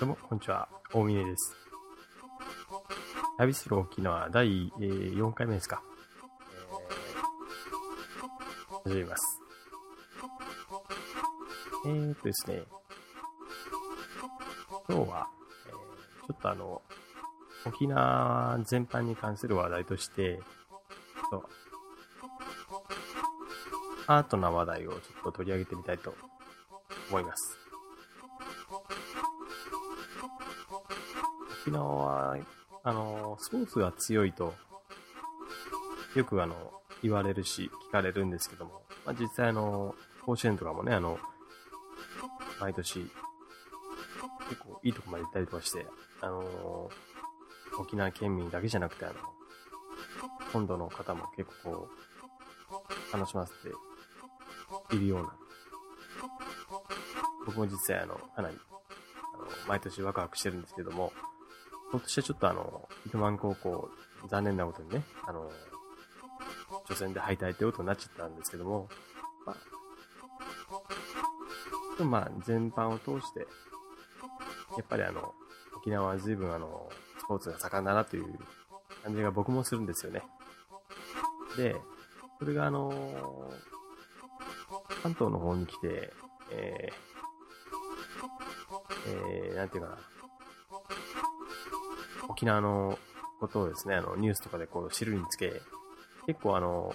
どうも、こんにちは。大峰です。旅する沖縄第えー4回目ですか。えー、始めます。えーっとですね、今日は、えーちょっとあの、沖縄全般に関する話題として、とアートな話題をちょっと取り上げてみたいと思います。沖縄は、あの、スポーツが強いと、よくあの、言われるし、聞かれるんですけども、まあ、実際あの、甲子園とかもね、あの、毎年、結構いいとこまで行ったりとかして、あの、沖縄県民だけじゃなくて、あの、本土の方も結構こう、楽しませているような、僕も実際あの、かなり、あの、毎年ワクワクしてるんですけども、今年はちょっとあの、糸満高校、残念なことにね、あの、初戦で敗退ということになっちゃったんですけども、まあ、まあ、全般を通して、やっぱりあの、沖縄は随分あの、スポーツが盛んだなという感じが僕もするんですよね。で、それがあの、関東の方に来て、えー、えー、なんていうかな、縄のことをですね、あの、ニュースとかでこう知るにつけ、結構あの、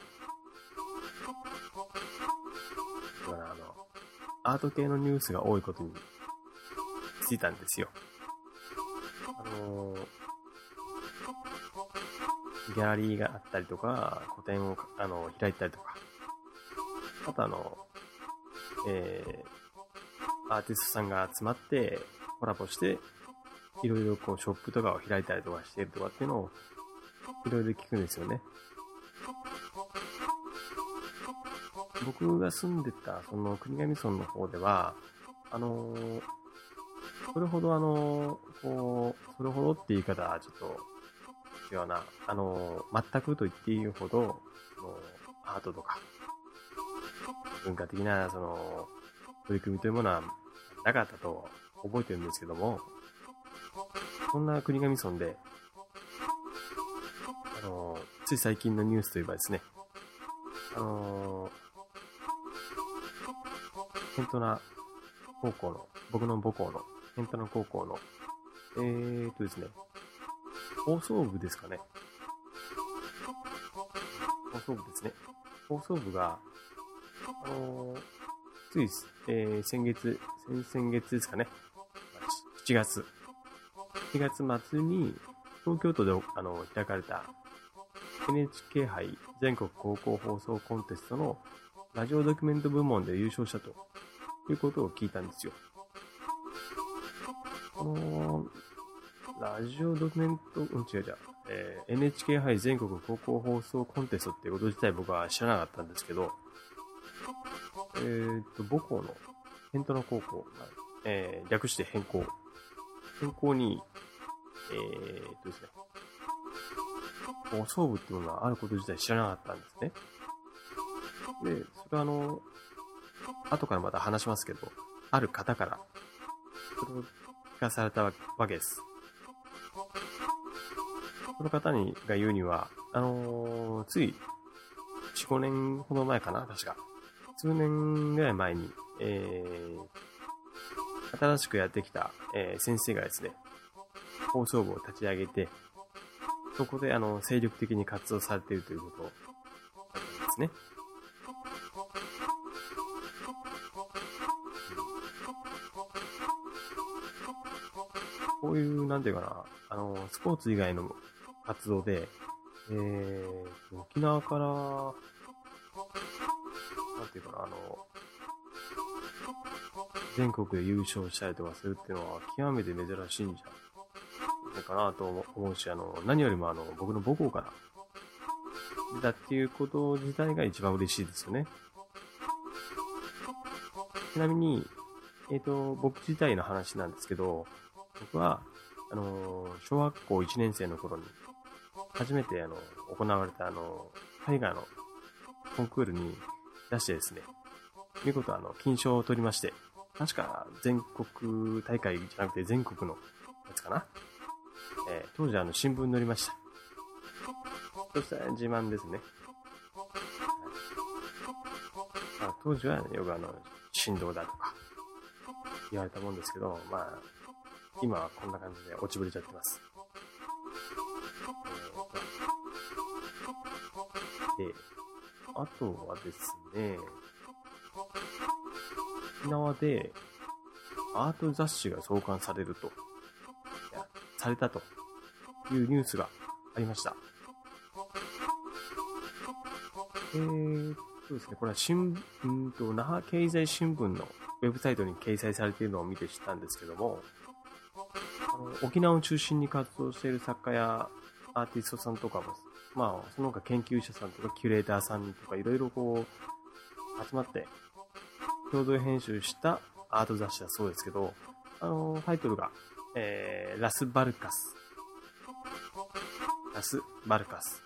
どうかなあの、アート系のニュースが多いことに気づいたんですよ。あの、ギャラリーがあったりとか、個展をあの開いたりとか、あとあの、えー、アーティストさんが集まってコラボして、いろいろこうショップとかを開いたりとかしてるとかっていうのをいろいろ聞くんですよね。僕が住んでたその国頭村の方では、あのーそれほどあのーこう、それほどって言い方はちょっと違うな。あのー全くと言っていいほど、そのアートとか、文化的なその取り組みというものはなかったと覚えてるんですけども、そんな国頭村で、あのーつい最近のニュースといえばですね、あのー、ケントナ高校の、僕の母校の、ケントナ高校の、えーとですね、放送部ですかね。放送部ですね。放送部が、あのーつい、えー先月、先々月ですかね。7月。7月末に、東京都であの開かれた NHK 杯全国高校放送コンテストのラジオドキュメント部門で優勝したということを聞いたんですよ。この、ラジオドキュメント、うん、違う違う、えー NHK 杯全国高校放送コンテストっていうこと自体僕は知らなかったんですけど、えー、と、母校の、ケントナ高校、えー略して変更。変更に、えー、とですね、放送部っていうのがあること自体知らなかったんですね。で、それはあの、後からまた話しますけど、ある方から、それを聞かされたわけです。この方にが言うには、あのーつい4、5年ほど前かな、確か。数年ぐらい前に、えー、新しくやってきた、えー先生がですね、放送部を立ち上げて、そこであの精力的に活動されているということですね。こういう、なんていうかな、あの、スポーツ以外の活動で、えー、沖縄から、なんていうかな、あの、全国で優勝したりとかするっていうのは極めて珍しいんじゃないかなと思うし、あの、何よりもあの、僕の母校から出たっていうこと自体が一番嬉しいですよね。ちなみに、えっ、と、僕自体の話なんですけど、僕は、あの、小学校1年生の頃に、初めてあの、行われたあの、絵画のコンクールに出してですね、見事あの、金賞を取りまして、確か全国大会じゃなくて全国のやつかな。えー、当時あの新聞に載りました。そしたら自慢ですね。まあ、当時は、ね、よくあの、振動だとか言われたもんですけど、まあ、今はこんな感じで落ちぶれちゃってます。で、あとはですね、沖縄でアート雑誌が創刊されると、されたというニュースがありました。えー、そうですね、これは新、んと、那覇経済新聞のウェブサイトに掲載されているのを見て知ったんですけども、あの沖縄を中心に活動している作家やアーティストさんとかも、まあ、その他研究者さんとかキュレーターさんとかいろいろこう、集まって共同編集したアート雑誌だそうですけど、あの、タイトルが、えー、ラス・バルカス。ラス・バルカス。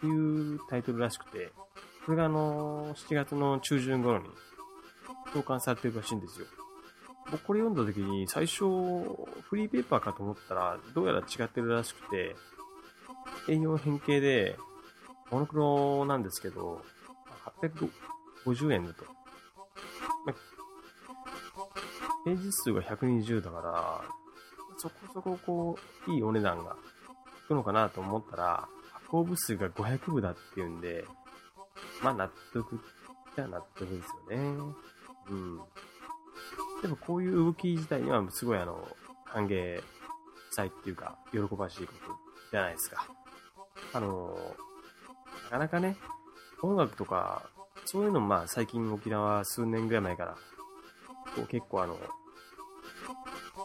というタイトルらしくて、これがあの、7月の中旬頃に投函されてるらしいんですよ。僕これ読んだ時に最初フリーペーパーかと思ったらどうやら違ってるらしくて営業変形でモノクロなんですけど850円だとページ数が120だから、そこそここう、いいお値段がつくのかなと思ったら、発行部数が500部だっていうんで、まあ納得じゃ納得ですよね。うん。でもこういう動き自体にはすごいあの、歓迎したいっていうか、喜ばしいことじゃないですか。あの、なかなかね、音楽とか、そういうのもまあ最近沖縄数年ぐらい前からこう結構あの、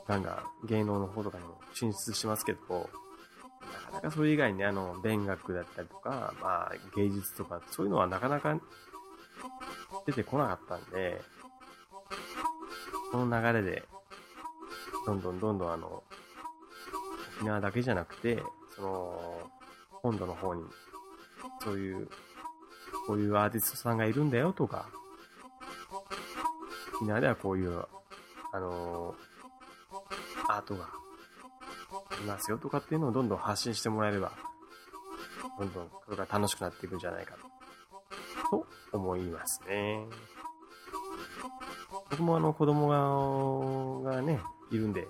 ガンガン芸能の方とかにも進出しますけど、なかなかそれ以外にねあの、勉学だったりとか、まあ芸術とか、そういうのはなかなか出てこなかったんで、この流れで、どんどんどんどんあの、沖縄だけじゃなくて、その、本土の方に、そういう、こういうアーティストさんがいるんだよとか、沖縄ではこういう、あのー、アートがありますよとかっていうのをどんどん発信してもらえれば、どんどんこれが楽しくなっていくんじゃないかと、と思いますね。僕もあの子供ががね、いるんで、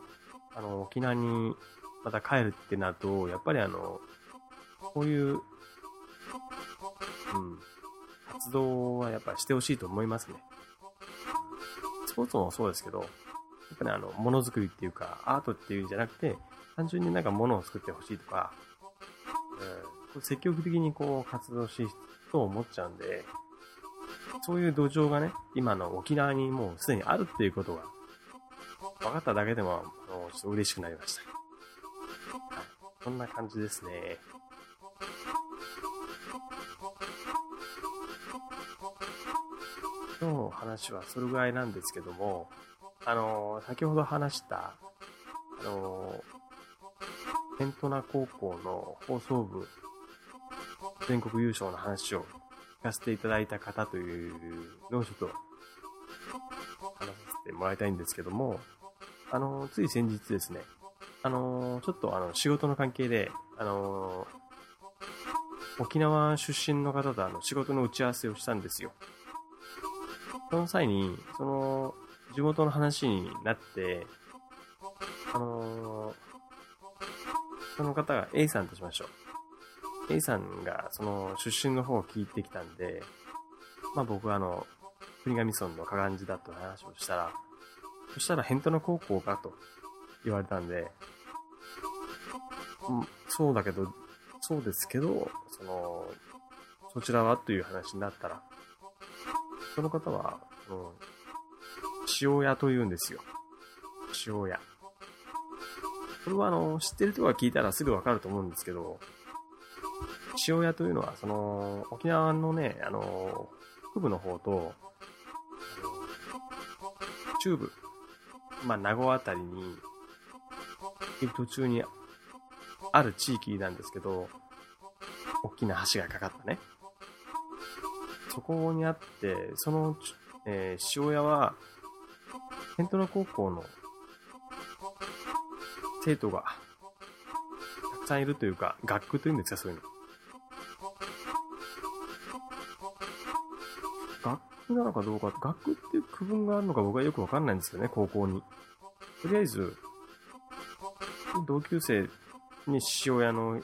あの、沖縄にまた帰るってなると、やっぱりあの、こういう、うん、活動はやっぱしてほしいと思いますね。ポーツもそうですけど、やっぱね、あの、ものづくりっていうか、アートっていうんじゃなくて、単純になんか物を作ってほしいとか、えー、積極的にこう活動しと思っちゃうんで、そういう土壌がね、今の沖縄にもうすでにあるっていうことが分かっただけでも、あのちょっと嬉しくなりました。はい。こんな感じですね。今日の話はそれぐらいなんですけども、あの、先ほど話した、あのー、ペントナ高校の放送部全国優勝の話を聞かせていただいた方というのをちょっと話させてもらいたいんですけども、あの、つい先日ですね、あのちょっとあの仕事の関係で、あの沖縄出身の方とあの仕事の打ち合わせをしたんですよ。その際に、その、地元の話になって、あのー、その方が A さんとしましょう。A さんがその出身の方を聞いてきたんで、まあ僕はあの、国頭村の加賀寺だと話をしたら、そしたらヘントの高校かと言われたんで、うん、そうだけど、そうですけど、その、そちらはという話になったら、その方は、うん、塩屋と言うんですよ。塩屋。これはあの、知ってる人が聞いたらすぐわかると思うんですけど、塩屋というのは、その、沖縄のね、あの、北部の方と、中部、まあ、名護あたりに、途中にある地域なんですけど、大きな橋がかかったね。そこにあって、その、えー、塩屋は、ヘントナ高校の生徒がたくさんいるというか、学区というんですか、そういうの。学区なのかどうか、学区っていう区分があるのか僕はよくわかんないんですけどね、高校に。とりあえず、同級生に父親の、ね、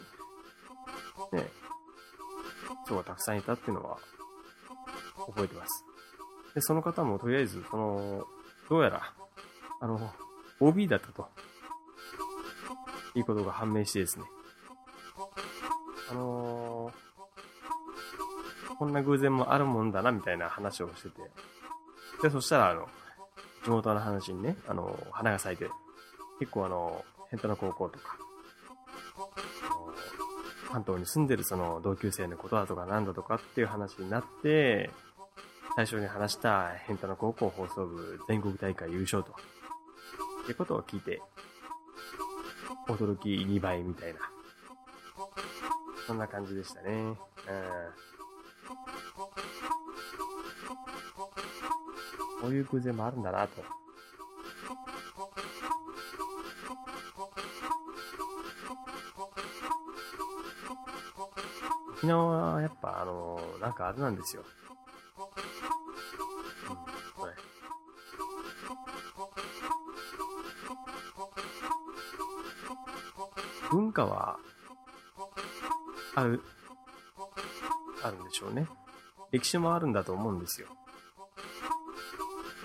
人がたくさんいたっていうのは覚えてます。で、その方もとりあえず、その、どうやら、あの、OB だったと、いうことが判明してですね。あのー、こんな偶然もあるもんだな、みたいな話をしてて。で、そしたら、あの、地元の話にね、あの、花が咲いて、結構あの、ヘントの高校とか、関東に住んでるその同級生のことだとかなんだとかっていう話になって、最初に話したヘンタの高校放送部全国大会優勝と。ってことを聞いて、驚き2倍みたいな。そんな感じでしたね。うん。こういう偶然もあるんだなと。沖縄はやっぱあの、なんかあれなんですよ。文化は、ある、あるんでしょうね。歴史もあるんだと思うんですよ。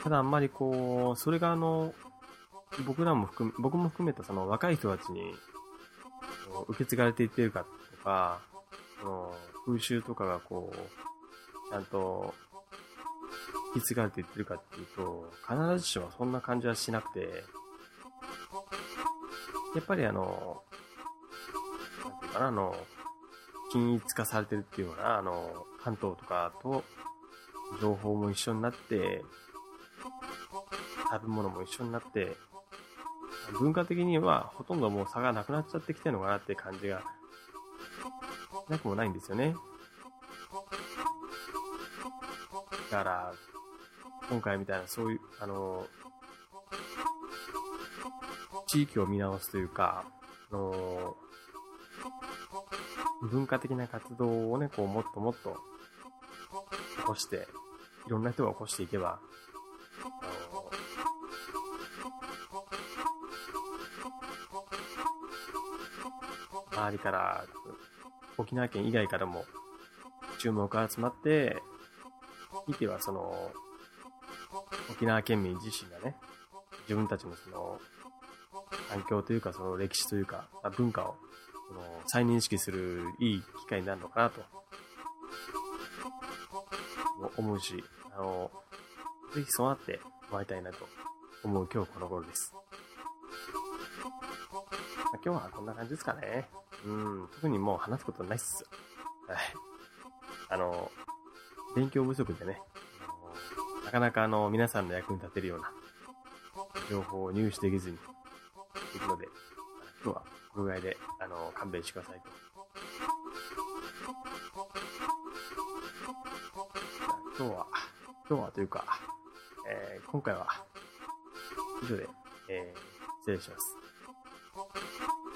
ただあんまりこう、それがあの、僕らも含め、僕も含めたその若い人たちに受け継がれていってるかとか、その風習とかがこう、ちゃんと引き継がれていってるかっていうと、必ずしもそんな感じはしなくて、やっぱりあの、かな、あの、均一化されてるっていうような、あの、関東とかと情報も一緒になって、食べ物も一緒になって、文化的にはほとんどもう差がなくなっちゃってきてるのかなって感じがなくもないんですよね。だから、今回みたいなそういう、あの、地域を見直すというか、あの、文化的な活動をね、こう、もっともっと起こして、いろんな人が起こしていけば、周りから、沖縄県以外からも注目が集まって、ひいてはその、沖縄県民自身がね、自分たちのその、環境というか、その歴史というか、文化をその再認識するいい機会になるのかなと思うし、あの、ぜひそうなってもらいたいなと思う今日この頃です。今日はこんな感じですかね。うん、特にもう話すことないっす。はい。あの、勉強不足でね、なかなかあの、皆さんの役に立てるような情報を入手できずにいるので、今日は具合で、あの、勘弁してくださいと。今日は、今日はというか、えー、今回は、以上で、えー、失礼します。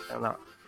さよなら。